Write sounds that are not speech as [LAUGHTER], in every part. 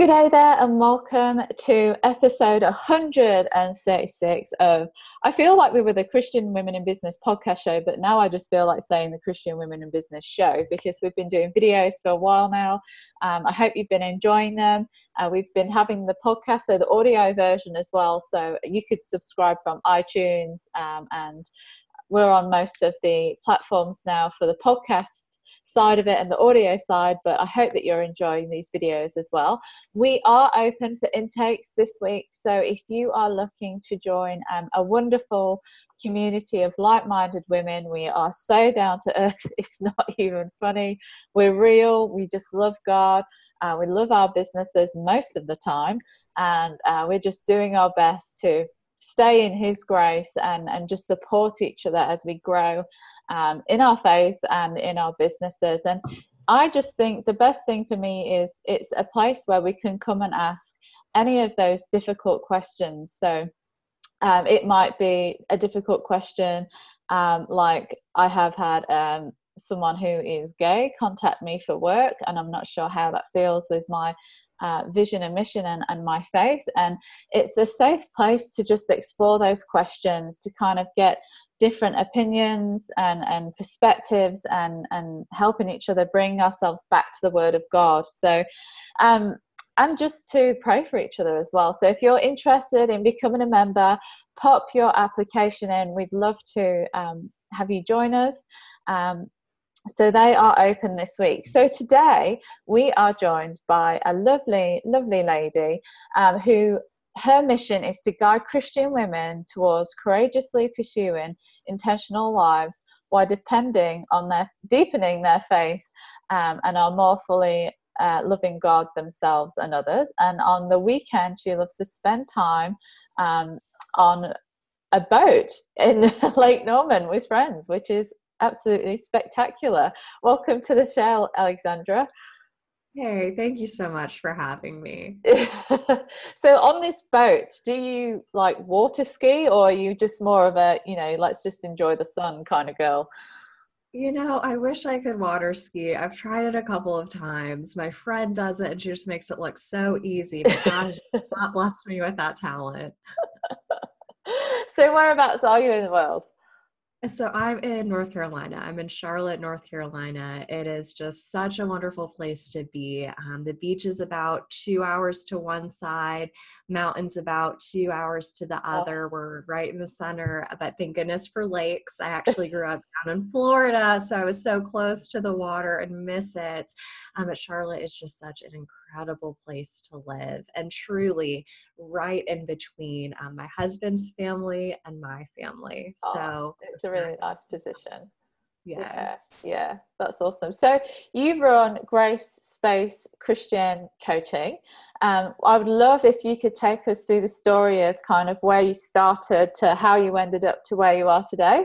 Good day there, and welcome to episode 136 of. I feel like we were the Christian Women in Business podcast show, but now I just feel like saying the Christian Women in Business show because we've been doing videos for a while now. Um, I hope you've been enjoying them. Uh, we've been having the podcast, so the audio version as well. So you could subscribe from iTunes, um, and we're on most of the platforms now for the podcast side of it and the audio side, but I hope that you're enjoying these videos as well. We are open for intakes this week, so if you are looking to join um, a wonderful community of like minded women, we are so down to earth, [LAUGHS] it's not even funny. We're real, we just love God. Uh, we love our businesses most of the time, and uh, we're just doing our best to stay in His grace and, and just support each other as we grow um, in our faith and in our businesses. And I just think the best thing for me is it's a place where we can come and ask any of those difficult questions. So um, it might be a difficult question, um, like I have had um, someone who is gay contact me for work, and I'm not sure how that feels with my uh, vision and mission and, and my faith. And it's a safe place to just explore those questions to kind of get different opinions and, and perspectives and, and helping each other bring ourselves back to the Word of God. So, um, and just to pray for each other as well. So, if you're interested in becoming a member, pop your application in. We'd love to um, have you join us. Um, so they are open this week. So today we are joined by a lovely, lovely lady um, who her mission is to guide Christian women towards courageously pursuing intentional lives while depending on their deepening their faith um, and are more fully uh, loving God themselves and others. And on the weekend, she loves to spend time um, on a boat in [LAUGHS] Lake Norman with friends, which is absolutely spectacular. Welcome to the show, Alexandra. Hey, thank you so much for having me. [LAUGHS] so on this boat, do you like water ski or are you just more of a, you know, let's just enjoy the sun kind of girl? You know, I wish I could water ski. I've tried it a couple of times. My friend does it and she just makes it look so easy. But God has [LAUGHS] not blessed me with that talent. [LAUGHS] so whereabouts are you in the world? So I'm in North Carolina. I'm in Charlotte, North Carolina. It is just such a wonderful place to be. Um, the beach is about two hours to one side, mountains about two hours to the other. We're right in the center, but thank goodness for lakes. I actually grew up down in Florida, so I was so close to the water and miss it. Um, but Charlotte is just such an incredible place to live and truly right in between um, my husband's family and my family. Oh, so it's a really nice position. Yes. Yeah, yeah, that's awesome. So you run Grace Based Christian Coaching. Um, I would love if you could take us through the story of kind of where you started to how you ended up to where you are today.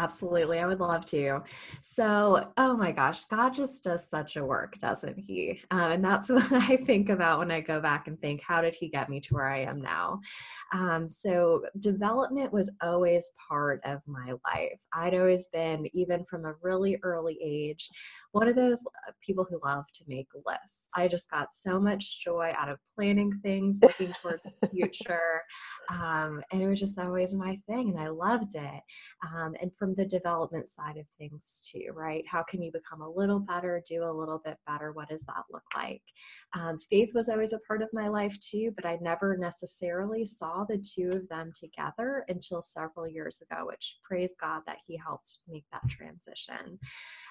Absolutely. I would love to. So, oh my gosh, God just does such a work, doesn't He? Um, and that's [LAUGHS] what I think about when I go back and think, how did He get me to where I am now? Um, so, development was always part of my life. I'd always been, even from a really early age, one of those uh, people who love to make lists. I just got so much joy out of planning things, looking toward the [LAUGHS] future. Um, and it was just always my thing, and I loved it. Um, and the development side of things too, right? How can you become a little better, do a little bit better? What does that look like? Um, faith was always a part of my life too, but I never necessarily saw the two of them together until several years ago, which praise God that He helped make that transition.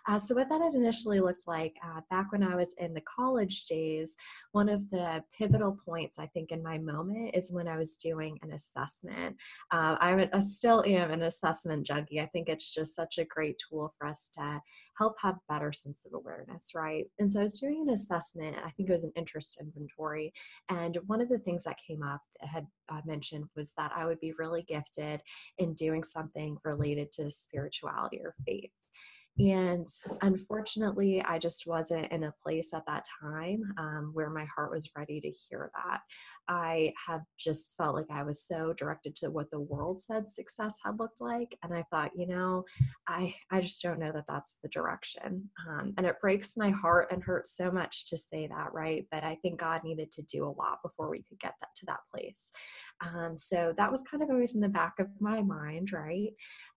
Uh, so, what that had initially looked like uh, back when I was in the college days, one of the pivotal points I think in my moment is when I was doing an assessment. Uh, I, I still am an assessment junkie. I think think it's just such a great tool for us to help have better sense of awareness, right? And so I was doing an assessment, I think it was an interest inventory. And one of the things that came up that had uh, mentioned was that I would be really gifted in doing something related to spirituality or faith. And unfortunately, I just wasn't in a place at that time um, where my heart was ready to hear that. I have just felt like I was so directed to what the world said success had looked like. And I thought, you know, I, I just don't know that that's the direction. Um, and it breaks my heart and hurts so much to say that, right? But I think God needed to do a lot before we could get that to that place. Um, so that was kind of always in the back of my mind, right?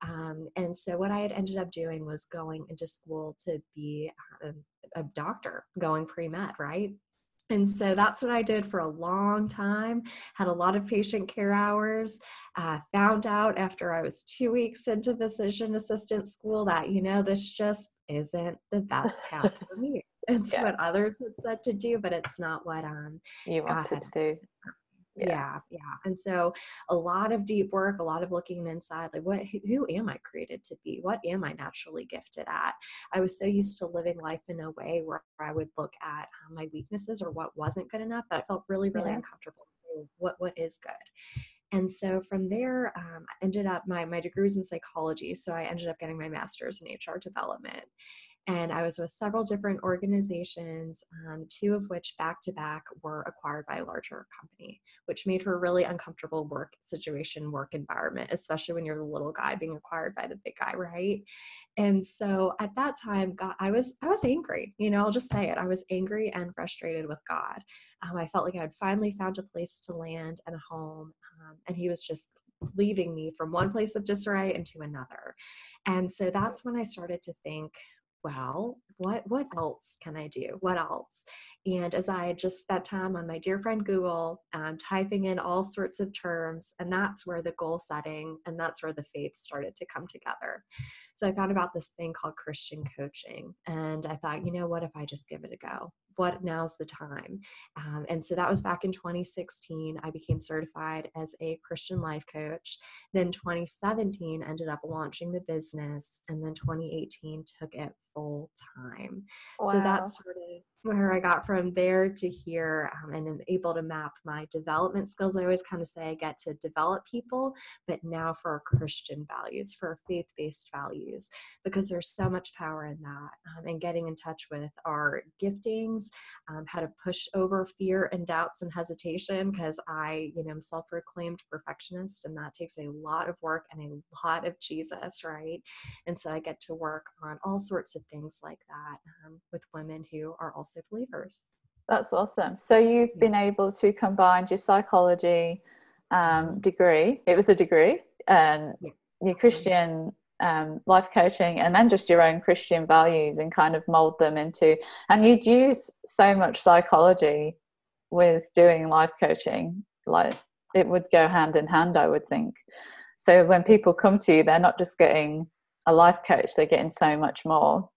Um, and so what I had ended up doing was going into school to be a, a doctor, going pre med, right? And so that's what I did for a long time. Had a lot of patient care hours. Uh, found out after I was two weeks into physician assistant school that, you know, this just isn't the best path [LAUGHS] for me. It's yeah. what others had said to do, but it's not what um, you wanted to do yeah. yeah. yeah and so a lot of deep work a lot of looking inside like what who, who, am i created to be what am i naturally gifted at i was so used to living life in a way where i would look at um, my weaknesses or what wasn't good enough that i felt really really yeah. uncomfortable what what is good and so from there um, i ended up my my degrees in psychology so i ended up getting my master's in hr development and I was with several different organizations, um, two of which back to back were acquired by a larger company, which made for a really uncomfortable work situation, work environment, especially when you're the little guy being acquired by the big guy, right? And so at that time, God, I was I was angry. You know, I'll just say it. I was angry and frustrated with God. Um, I felt like I had finally found a place to land and a home, um, and He was just leaving me from one place of disarray into another. And so that's when I started to think, well, what what else can I do? What else? And as I just spent time on my dear friend Google, um, typing in all sorts of terms, and that's where the goal setting and that's where the faith started to come together. So I found about this thing called Christian coaching, and I thought, you know, what if I just give it a go? What now's the time. Um, and so that was back in 2016 i became certified as a christian life coach. Then 2017 ended up launching the business and then 2018 took it full time. Wow. so that's sort of where I got from there to here um, and am able to map my development skills. I always kind of say I get to develop people, but now for our Christian values, for our faith based values, because there's so much power in that um, and getting in touch with our giftings, um, how to push over fear and doubts and hesitation, because I, you know, am self proclaimed perfectionist and that takes a lot of work and a lot of Jesus, right? And so I get to work on all sorts of things like that um, with women who are also believers. That's awesome. So you've been able to combine your psychology um, degree, it was a degree, and yeah. your Christian um, life coaching, and then just your own Christian values and kind of mold them into, and you'd use so much psychology with doing life coaching, like it would go hand in hand, I would think. So when people come to you, they're not just getting a life coach, they're getting so much more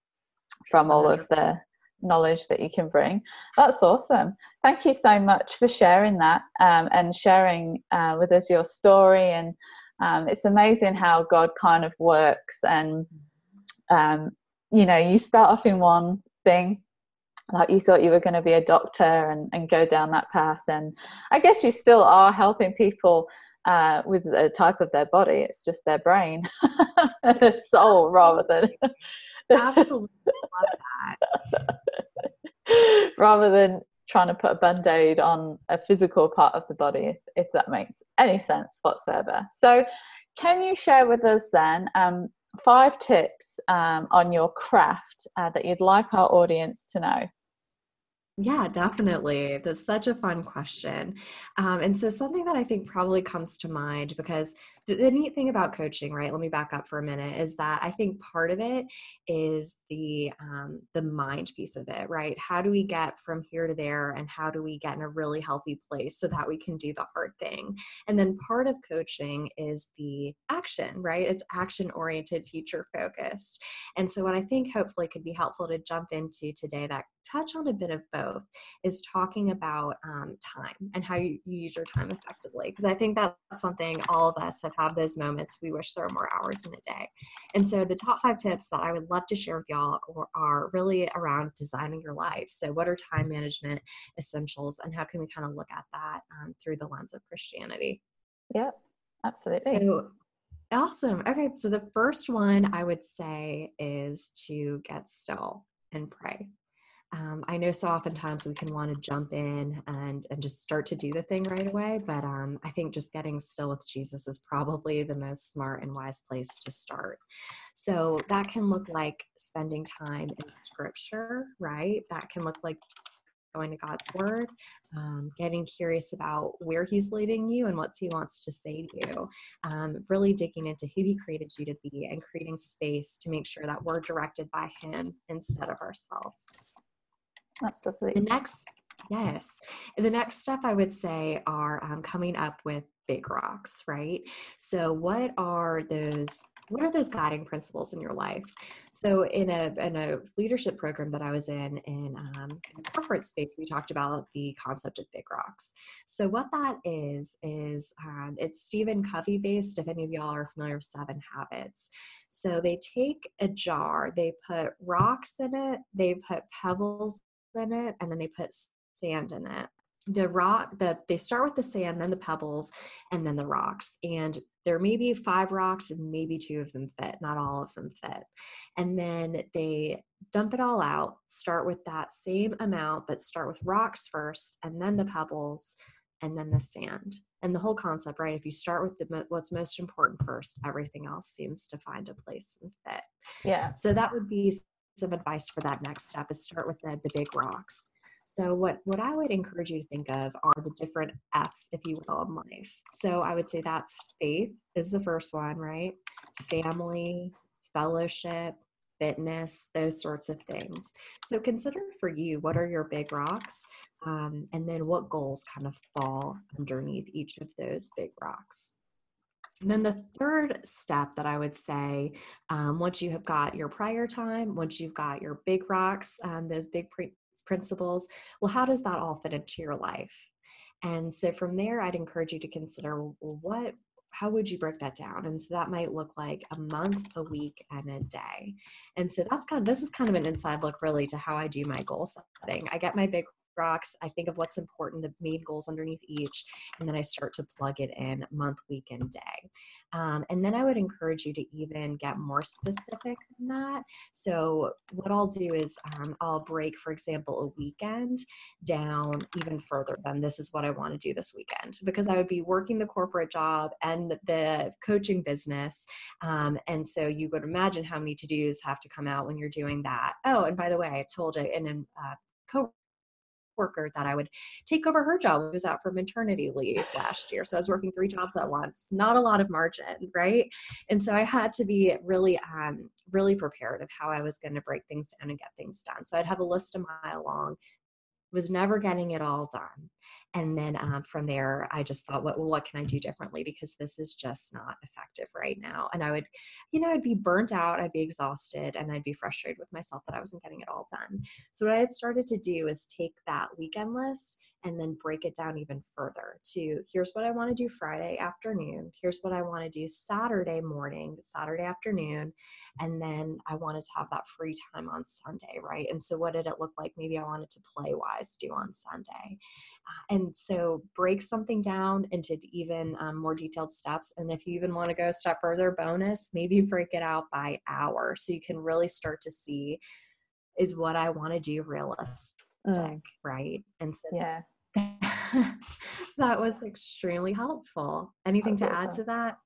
from all of the knowledge that you can bring. That's awesome. Thank you so much for sharing that um, and sharing uh, with us your story. And um, it's amazing how God kind of works. And, um, you know, you start off in one thing, like you thought you were going to be a doctor and, and go down that path. And I guess you still are helping people. Uh, with the type of their body, it's just their brain, [LAUGHS] their soul, rather than Absolutely love that. [LAUGHS] [LAUGHS] Rather than trying to put a band aid on a physical part of the body, if, if, that makes any sense whatsoever. So, can you share with us then um, five tips um, on your craft uh, that you'd like our audience to know? Yeah, definitely. That's such a fun question. Um, and so, something that I think probably comes to mind because the, the, neat thing about coaching, right? Let me back up for a minute. Is that I think part of it is the um, the mind piece of it, right? How do we get from here to there, and how do we get in a really healthy place so that we can do the hard thing? And then part of coaching is the action, right? It's action oriented, future focused. And so, what I think hopefully could be helpful to jump into today that touch on a bit of both is talking about um, time and how you, you use your time effectively because i think that's something all of us have had those moments we wish there were more hours in the day and so the top five tips that i would love to share with y'all are really around designing your life so what are time management essentials and how can we kind of look at that um, through the lens of christianity Yep, absolutely so Awesome. Okay. So the first one I would say is to get still and pray. Um, I know so oftentimes we can want to jump in and, and just start to do the thing right away, but um, I think just getting still with Jesus is probably the most smart and wise place to start. So that can look like spending time in scripture, right? That can look like going to God's Word, um, getting curious about where He's leading you and what He wants to say to you, um, really digging into who He created you to be and creating space to make sure that we're directed by Him instead of ourselves. The next, yes, the next step I would say are um, coming up with big rocks, right? So, what are those what are those guiding principles in your life? So in a in a leadership program that i was in in um, the corporate space we talked about the concept of big rocks. So what that is is um, it's stephen covey based if any of y'all are familiar with seven habits. So they take a jar they put rocks in it they put pebbles in it and then they put sand in it. The rock the they start with the sand then the pebbles and then the rocks and there may be five rocks and maybe two of them fit not all of them fit. And then they dump it all out start with that same amount but start with rocks first and then the pebbles and then the sand and the whole concept right? If you start with the what's most important first everything else seems to find a place and fit. Yeah. So that would be some advice for that next step is start with the, the big rocks so what what I would encourage you to think of are the different F's, if you will, in life. So I would say that's faith is the first one, right? Family, fellowship, fitness, those sorts of things. So consider for you what are your big rocks, um, and then what goals kind of fall underneath each of those big rocks. And then the third step that I would say, um, once you have got your prior time, once you've got your big rocks, um, those big principles. Well, how does that all fit into your life? And so from there, I'd encourage you to consider well, what how would you break that down? And so that might look like a month, a week, and a day. And so that's kind of this is kind of an inside look really to how I do my goal setting. I get my big rocks. I think of what's important, the main goals underneath each, and then I start to plug it in month, week, and day. Um, and then I would encourage you to even get more specific than that. So, what I'll do is um, I'll break, for example, a weekend down even further than this is what I want to do this weekend because I would be working the corporate job and the coaching business. Um, and so, you would imagine how many to dos have to come out when you're doing that. Oh, and by the way, I told you in a uh, co worker that I would take over her job. Who was out for maternity leave last year. So I was working three jobs at once, not a lot of margin, right? And so I had to be really, um, really prepared of how I was going to break things down and get things done. So I'd have a list a mile long was never getting it all done and then um, from there i just thought what, well, what can i do differently because this is just not effective right now and i would you know i'd be burnt out i'd be exhausted and i'd be frustrated with myself that i wasn't getting it all done so what i had started to do is take that weekend list and then break it down even further to here's what I want to do Friday afternoon, here's what I want to do Saturday morning, Saturday afternoon, and then I wanted to have that free time on Sunday, right? And so what did it look like? Maybe I wanted to play wise do on Sunday. Uh, and so break something down into even um, more detailed steps. And if you even want to go a step further, bonus, maybe break it out by hour so you can really start to see is what I want to do realistic, mm. right? And so yeah [LAUGHS] that was extremely helpful. Anything That's to awesome. add to that?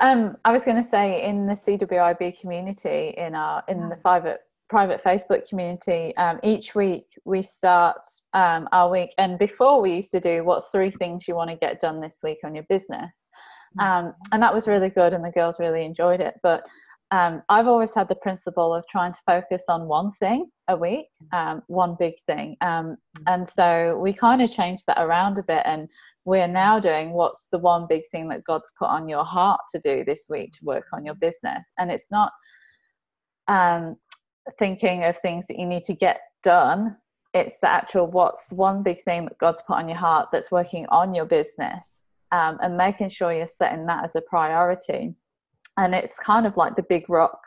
Um, I was going to say in the CWIB community, in our in yeah. the private private Facebook community, um, each week we start um, our week. And before we used to do what's three things you want to get done this week on your business, mm. um, and that was really good, and the girls really enjoyed it. But um, I've always had the principle of trying to focus on one thing a week, um, one big thing. Um, and so we kind of changed that around a bit. And we're now doing what's the one big thing that God's put on your heart to do this week to work on your business. And it's not um, thinking of things that you need to get done, it's the actual what's one big thing that God's put on your heart that's working on your business um, and making sure you're setting that as a priority. And it's kind of like the big rock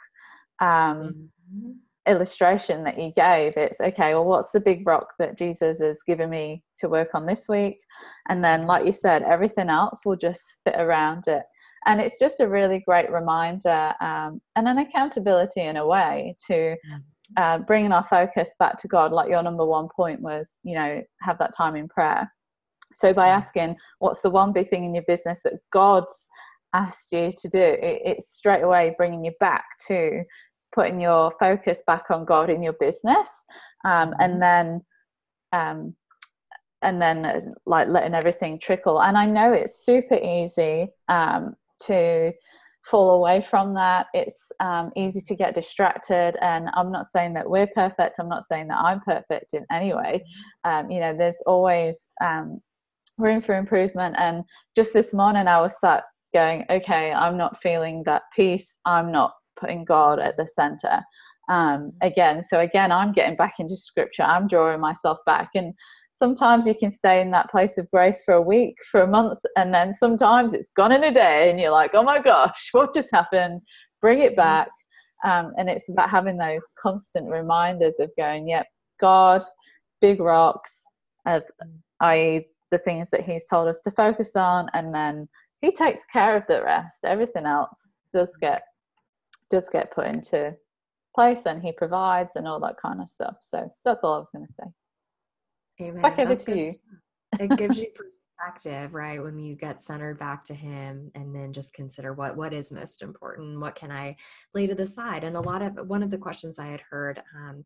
um, mm-hmm. illustration that you gave. It's okay well what's the big rock that jesus has given me to work on this week? And then like you said everything else will just fit around it and it's just a really great reminder um, and an accountability in a way to uh, bringing our focus back to God, like your number one point was, you know, have that time in prayer. So by asking, what's the one big thing in your business that God's asked you to do, it, it's straight away bringing you back to putting your focus back on God in your business, um, and mm-hmm. then. Um, and then uh, like letting everything trickle and i know it's super easy um, to fall away from that. It's um, easy to get distracted. And I'm not saying that we're perfect. I'm not saying that I'm perfect in any way. Um, you know, there's always um, room for improvement. And just this morning, I was sat going, okay, I'm not feeling that peace. I'm not putting God at the center. Um, again, so again, I'm getting back into scripture. I'm drawing myself back. And sometimes you can stay in that place of grace for a week, for a month, and then sometimes it's gone in a day, and you're like, oh my gosh, [LAUGHS] what just happened? Bring it back. Um, and it's about having those constant reminders of going, yep, God, big rocks, uh, i.e., the things that He's told us to focus on, and then He takes care of the rest. Everything else does get does get put into place, and He provides, and all that kind of stuff. So that's all I was going to say. Amen. Over to you. it gives you perspective, right? When you get centered back to him and then just consider what what is most important, what can I lay to the side? And a lot of one of the questions I had heard um,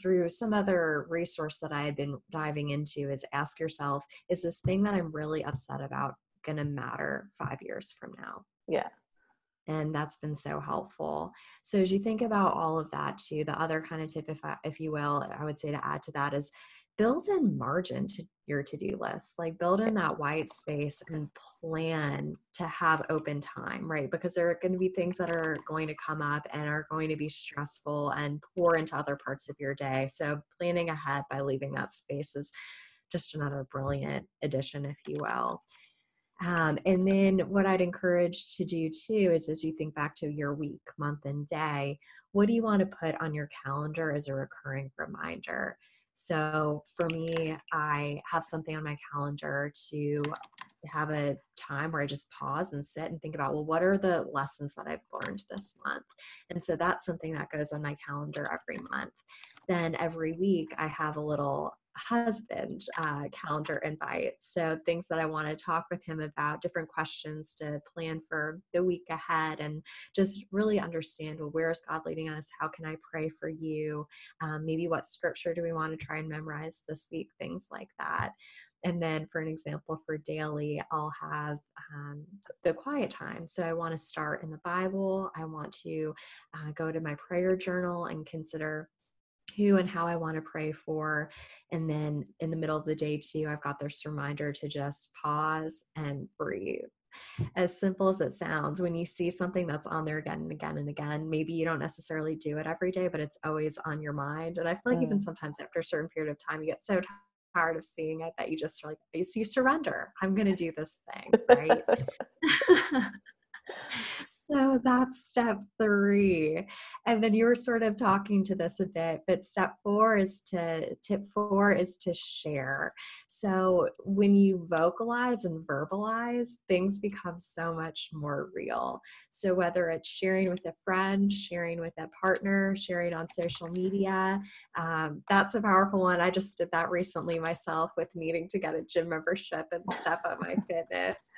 through some other resource that I had been diving into is ask yourself, is this thing that I'm really upset about going to matter five years from now? Yeah and that's been so helpful so as you think about all of that too the other kind of tip if I, if you will i would say to add to that is build in margin to your to-do list like build in that white space and plan to have open time right? Because there are going to be things that are going to come up and are going to be stressful and pour into other parts of your day. So planning ahead by leaving that space is just another brilliant addition if you will. Um, and then what I'd encourage to do too is as you think back to your week, month, and day, what do you want to put on your calendar as a recurring reminder? So for me, I have something on my calendar to have a time where I just pause and sit and think about, well, what are the lessons that I've learned this month? And so that's something that goes on my calendar every month. Then every week, I have a little husband uh, calendar invite. So, things that I want to talk with him about, different questions to plan for the week ahead, and just really understand well, where is God leading us? How can I pray for you? Um, maybe what scripture do we want to try and memorize this week? Things like that. And then, for an example, for daily, I'll have um, the quiet time. So, I want to start in the Bible. I want to uh, go to my prayer journal and consider who and how I want to pray for. And then in the middle of the day, too, I've got this reminder to just pause and breathe. As simple as it sounds, when you see something that's on there again and again and again, maybe you don't necessarily do it every day, but it's always on your mind. And I feel like mm. even sometimes after a certain period of time, you get so tired of seeing it that you just are like, you surrender. I'm going to do this thing, right? [LAUGHS] [LAUGHS] [LAUGHS] So that's step three. And then you were sort of talking to this a bit, but step four is to, tip four is to share. So when you vocalize and verbalize, things become so much more real. So whether it's sharing with a friend, sharing with a partner, sharing on social media, um, that's a powerful one. I just did that recently myself with needing to get a gym membership and step up my [LAUGHS] fitness.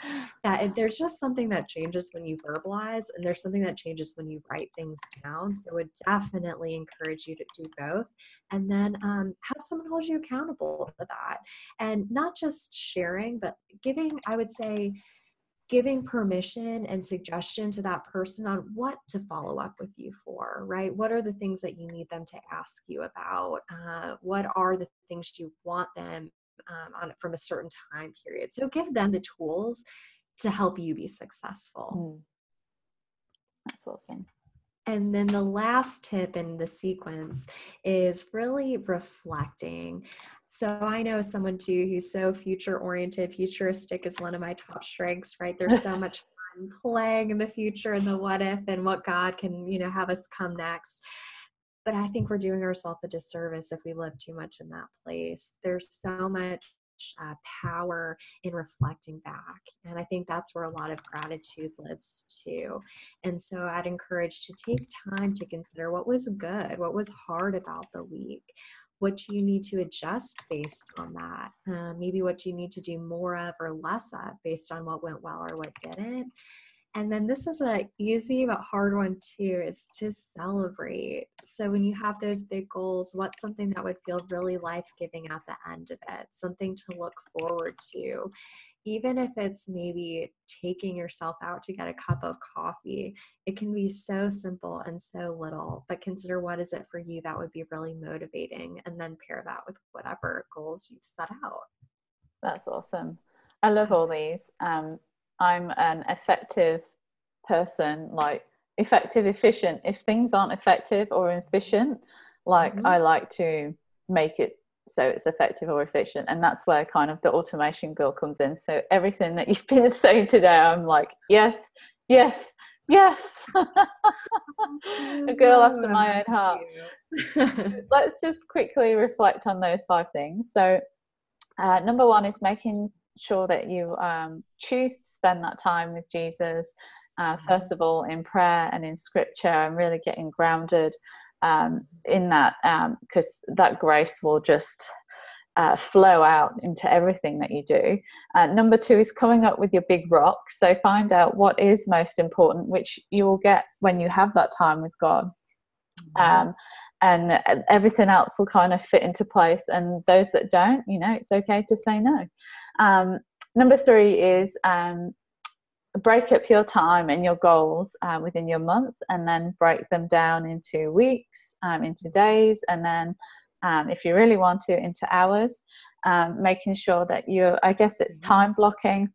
That there's just something that changes when you verbalize and there's something that changes when you write things down so I would definitely encourage you to do both. And then um, have someone hold you accountable for that and not just sharing but giving i would say giving permission and suggestion to that person on what to follow up with you for right? What are the things that you need them to ask you about? Uh, what are the things you want them um, on from a certain time period? So give them the tools to help you be successful. Mm. That's awesome. And then the last tip in the sequence is really reflecting. So I know someone too who's so future oriented, futuristic is one of my top strengths, right? There's so [LAUGHS] much fun playing in the future and the what if and what God can, you know, have us come next. But I think we're doing ourselves a disservice if we live too much in that place. There's so much uh, power in reflecting back. And I think that's where a lot of gratitude lives too. And so I'd encourage to take time to consider what was good, what was hard about the week. What do you need to adjust based on that? Uh, maybe what do you need to do more of or less of based on what went well or what didn't and then this is a easy but hard one too is to celebrate. So when you have those big goals, what's something that would feel really life-giving at the end of it? Something to look forward to. Even if it's maybe taking yourself out to get a cup of coffee, it can be so simple and so little. But consider what is it for you that would be really motivating and then pair that with whatever goals you've set out. That's awesome. I love all these. Um, I'm an effective person, like effective, efficient. If things aren't effective or efficient, like mm-hmm. I like to make it so it's effective or efficient. And that's where kind of the automation bill comes in. So everything that [LAUGHS] you've been saying today, I'm like, yes, yes, yes. [LAUGHS] a girl after my own heart. [LAUGHS] Let's just quickly reflect on those five things. So, uh, number one is making sure that you um, choose to spend that time with Jesus, uh, mm-hmm. first of all, in prayer and in scripture, and really getting grounded um, in that, because um, that grace will just uh, flow out into everything that you do. Uh, number two is coming up with your big rock. So find out what is most important, which you will get when you have that time with God. Mm-hmm. Um, and everything else will kind of fit into place. And those that don't, you know, it's okay to say no. Um, number three is um, break up your time and your goals uh, within your month and then break them down into weeks, um, into days, and then um, if you really want to, into hours. Um, making sure that you, I guess it's mm-hmm. time blocking,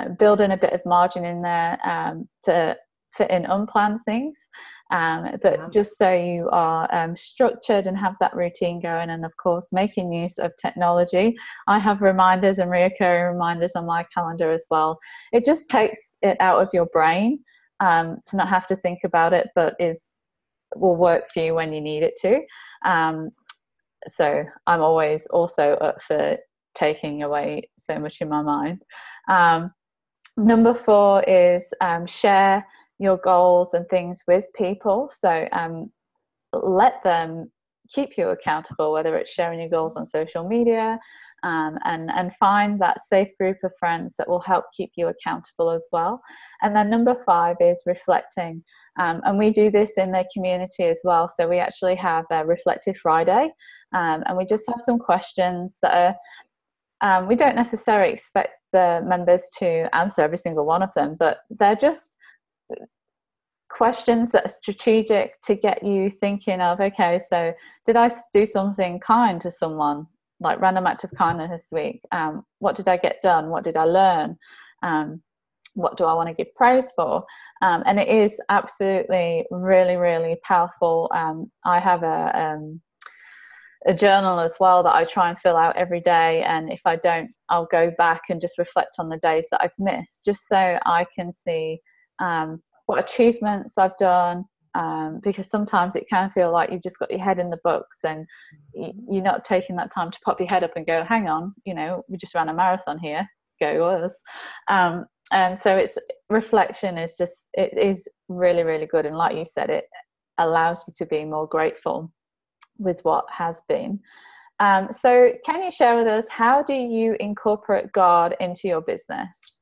uh, building a bit of margin in there um, to fit in unplanned things um, but yeah. just so you are um, structured and have that routine going and of course making use of technology i have reminders and reoccurring reminders on my calendar as well. It just takes it out of your brain um, to not have to think about it but is will work for you when you need it to. Um, so i'm always also up for taking away so much in my mind. Um, number four is um, share your goals and things with people. So um, let them keep you accountable, whether it's sharing your goals on social media, um, and and find that safe group of friends that will help keep you accountable as well. And then number five is reflecting, um, and we do this in the community as well. So we actually have a Reflective Friday, um, and we just have some questions that are. Um, we don't necessarily expect the members to answer every single one of them, but they're just questions that are strategic to get you thinking of okay so did i do something kind to someone? Like random act of kindness this week um, what did i get done? What did i learn? Um, what do i want to give praise for? Um, and it is absolutely really really powerful. Um, i have a um, a journal as well that I try and fill out every day. And if I don't, I'll go back and just reflect on the days that I've missed, just so I can see um, what achievements I've done, um, because sometimes it can feel like you've just got your head in the books and you're not taking that time to pop your head up and go, hang on, you know, we just ran a marathon here, go us. Um, and so it's reflection is just, it is really, really good. And like you said, it allows you to be more grateful with what has been. Um, so, can you share with us how do you incorporate God into your business?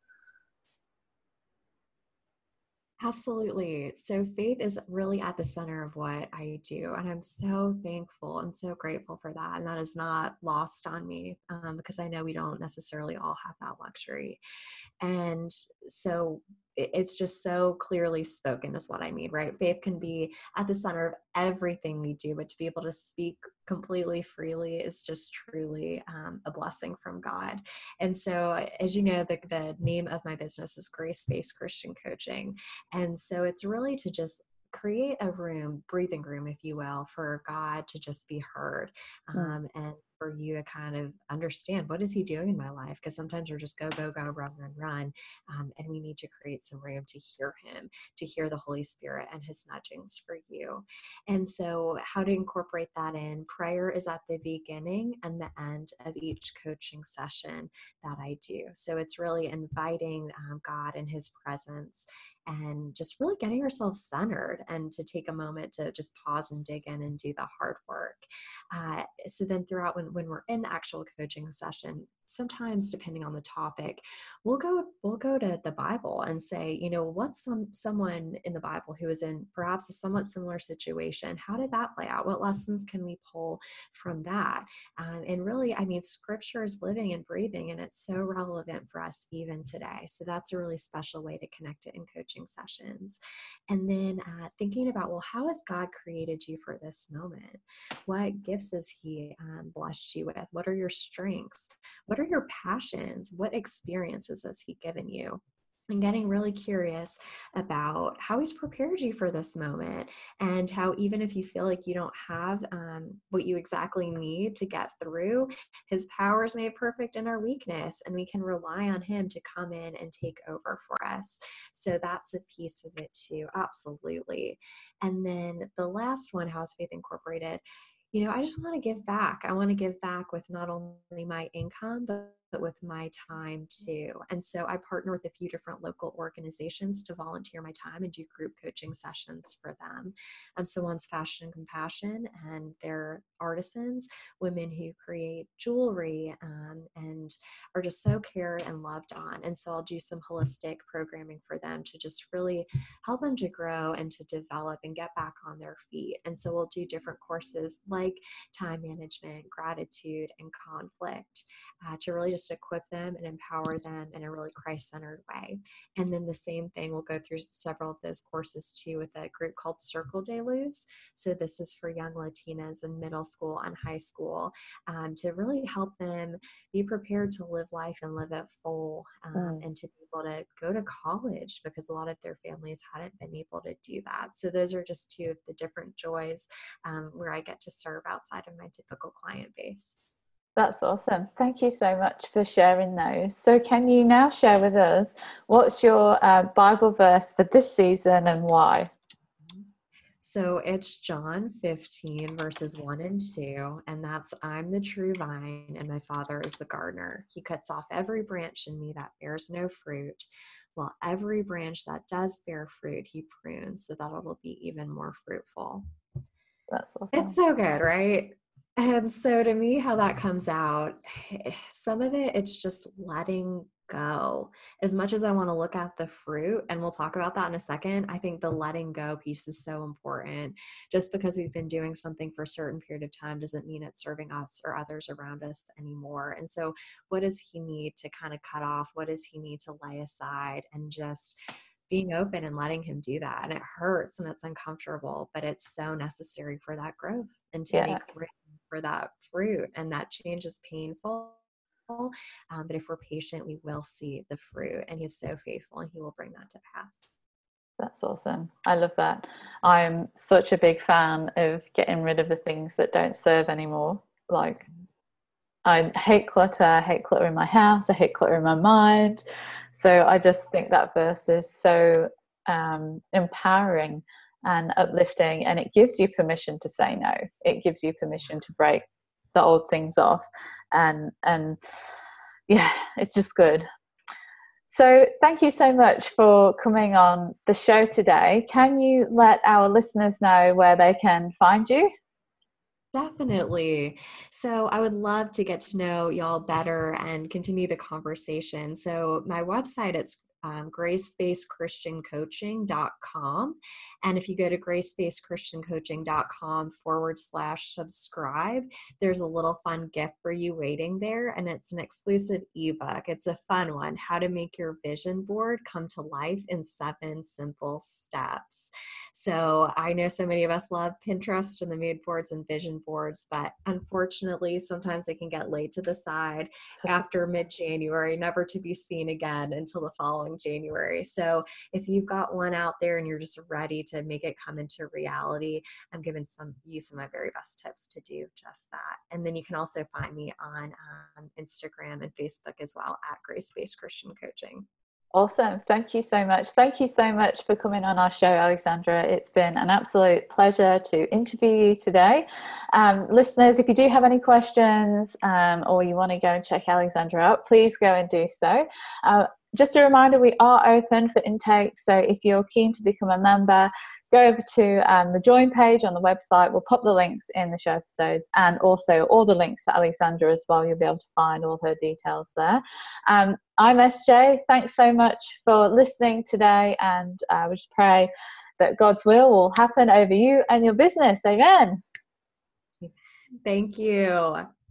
Absolutely. So faith is really at the center of what I do. And I'm so thankful and so grateful for that. And that is not lost on me um, because I know we don't necessarily all have that luxury. And so it's just so clearly spoken is what I mean, right? Faith can be at the center of everything we do, but to be able to speak completely freely is just truly um, a blessing from God. And so, as you know, the, the name of my business is Grace Based Christian Coaching. And so it's really to just create a room, breathing room, if you will, for God to just be heard. Hmm. Um, and for you to kind of understand what is he doing in my life? Because sometimes we're just go go go run run run um, and we need to create some room to hear him to hear the holy spirit and his nudgings for you. And so how to incorporate that in prayer is at the beginning and the end of each coaching session that i do. So it's really inviting um, god and his presence and just really getting ourselves centered and to take a moment to just pause and dig in and do the hard work. Uh, so then throughout when, when we're in the actual coaching session, sometimes depending on the topic we'll go we'll go to the bible and say you know what's some someone in the bible who is in perhaps a somewhat similar situation? How did that play out? What lessons can we pull from that? Um, and really i mean scripture is living and breathing and it's so relevant for us even today. So that's a really special way to connect it in coaching sessions. And then uh, thinking about well how has god created you for this moment? What gifts has he um, blessed you with? What are your strengths? What what are your passions? What experiences has He given you? and getting really curious about how he's prepared you for this moment and how even if you feel like you don't have um, what you exactly need to get through his power is made perfect in our weakness and we can rely on him to come in and take over for us so that's a piece of it too absolutely and then the last one house faith incorporated you know, I just want to give back. I want to give back with not only my income, but but with my time too. And so I partner with a few different local organizations to volunteer my time and do group coaching sessions for them. Um, so one's Fashion and Compassion, and they're artisans, women who create jewelry um, and are just so cared and loved on. And so I'll do some holistic programming for them to just really help them to grow and to develop and get back on their feet. And so we'll do different courses like time management, gratitude, and conflict uh, to really just equip them and empower them in a really Christ centered way. And then the same thing, we'll go through several of those courses too with a group called Circle de Luz. So this is for young Latinas in middle school and high school um, to really help them be prepared to live life and live it full um, mm. and to be able to go to college because a lot of their families hadn't been able to do that. So those are just two of the different joys um, where I get to serve outside of my typical client base. That's awesome. Thank you so much for sharing those. So, can you now share with us what's your uh, Bible verse for this season and why? So it's John 15, verses 1 and 2, and that's I'm the true vine, and my Father is the gardener. He cuts off every branch in me that bears no fruit, while every branch that does bear fruit, he prunes so that it will be even more fruitful. That's awesome. It's so good, right? And so to me, how that comes out, eh, some of it, it's just letting go. As much as I want to look at the fruit, and we'll talk about that in a second, I think the letting go piece is so important. Just because we've been doing something for a certain period of time doesn't mean it's serving us or others around us anymore. And so, what does he need to kind of cut off? What does he need to lay aside and just being open and letting him do that. And it hurts and it's uncomfortable, but it's so necessary for that growth and to yeah. make room for that fruit. And that change is painful. Um, but if we're patient, we will see the fruit. And he's so faithful and he will bring that to pass. That's awesome. I love that. I'm such a big fan of getting rid of the things that don't serve anymore. Like, I hate clutter. I hate clutter in my house. I hate clutter in my mind. So I just think that verse is so um, empowering and uplifting, and it gives you permission to say no. It gives you permission to break the old things off, and and yeah, it's just good. So, thank you so much for coming on the show today. Can you let our listeners know where they can find you? Definitely. So I would love to get to know y'all better and continue the conversation. So my website it's um, gracebasechristiancoaching.com. And if you go to gracebasechristiancoaching.com forward slash subscribe, there's a little fun gift for you waiting there. And it's an exclusive ebook. It's a fun one How to Make Your Vision Board Come to Life in Seven Simple Steps. So I know so many of us love Pinterest and the mood boards and vision boards, but unfortunately, sometimes they can get laid to the side after mid January, never to be seen again until the following following January. So if you've got one out there and you're just ready to make it come into reality, I'm giving some you some of my very best tips to do just that. And then you can also find me on um, Instagram and Facebook as well at Grace Based Christian Coaching. Awesome. Thank you so much. Thank you so much for coming on our show, Alexandra. It's been an absolute pleasure to interview you today. Um, listeners, if you do have any questions um, or you want to go and check Alexandra out, please go and do so. Uh, just a reminder, we are open for intake. So if you're keen to become a member, go over to um, the join page on the website. We'll pop the links in the show episodes and also all the links to Alexandra as well. You'll be able to find all her details there. Um, I'm SJ. Thanks so much for listening today, and uh, we just pray that God's will will happen over you and your business. Amen. Thank you.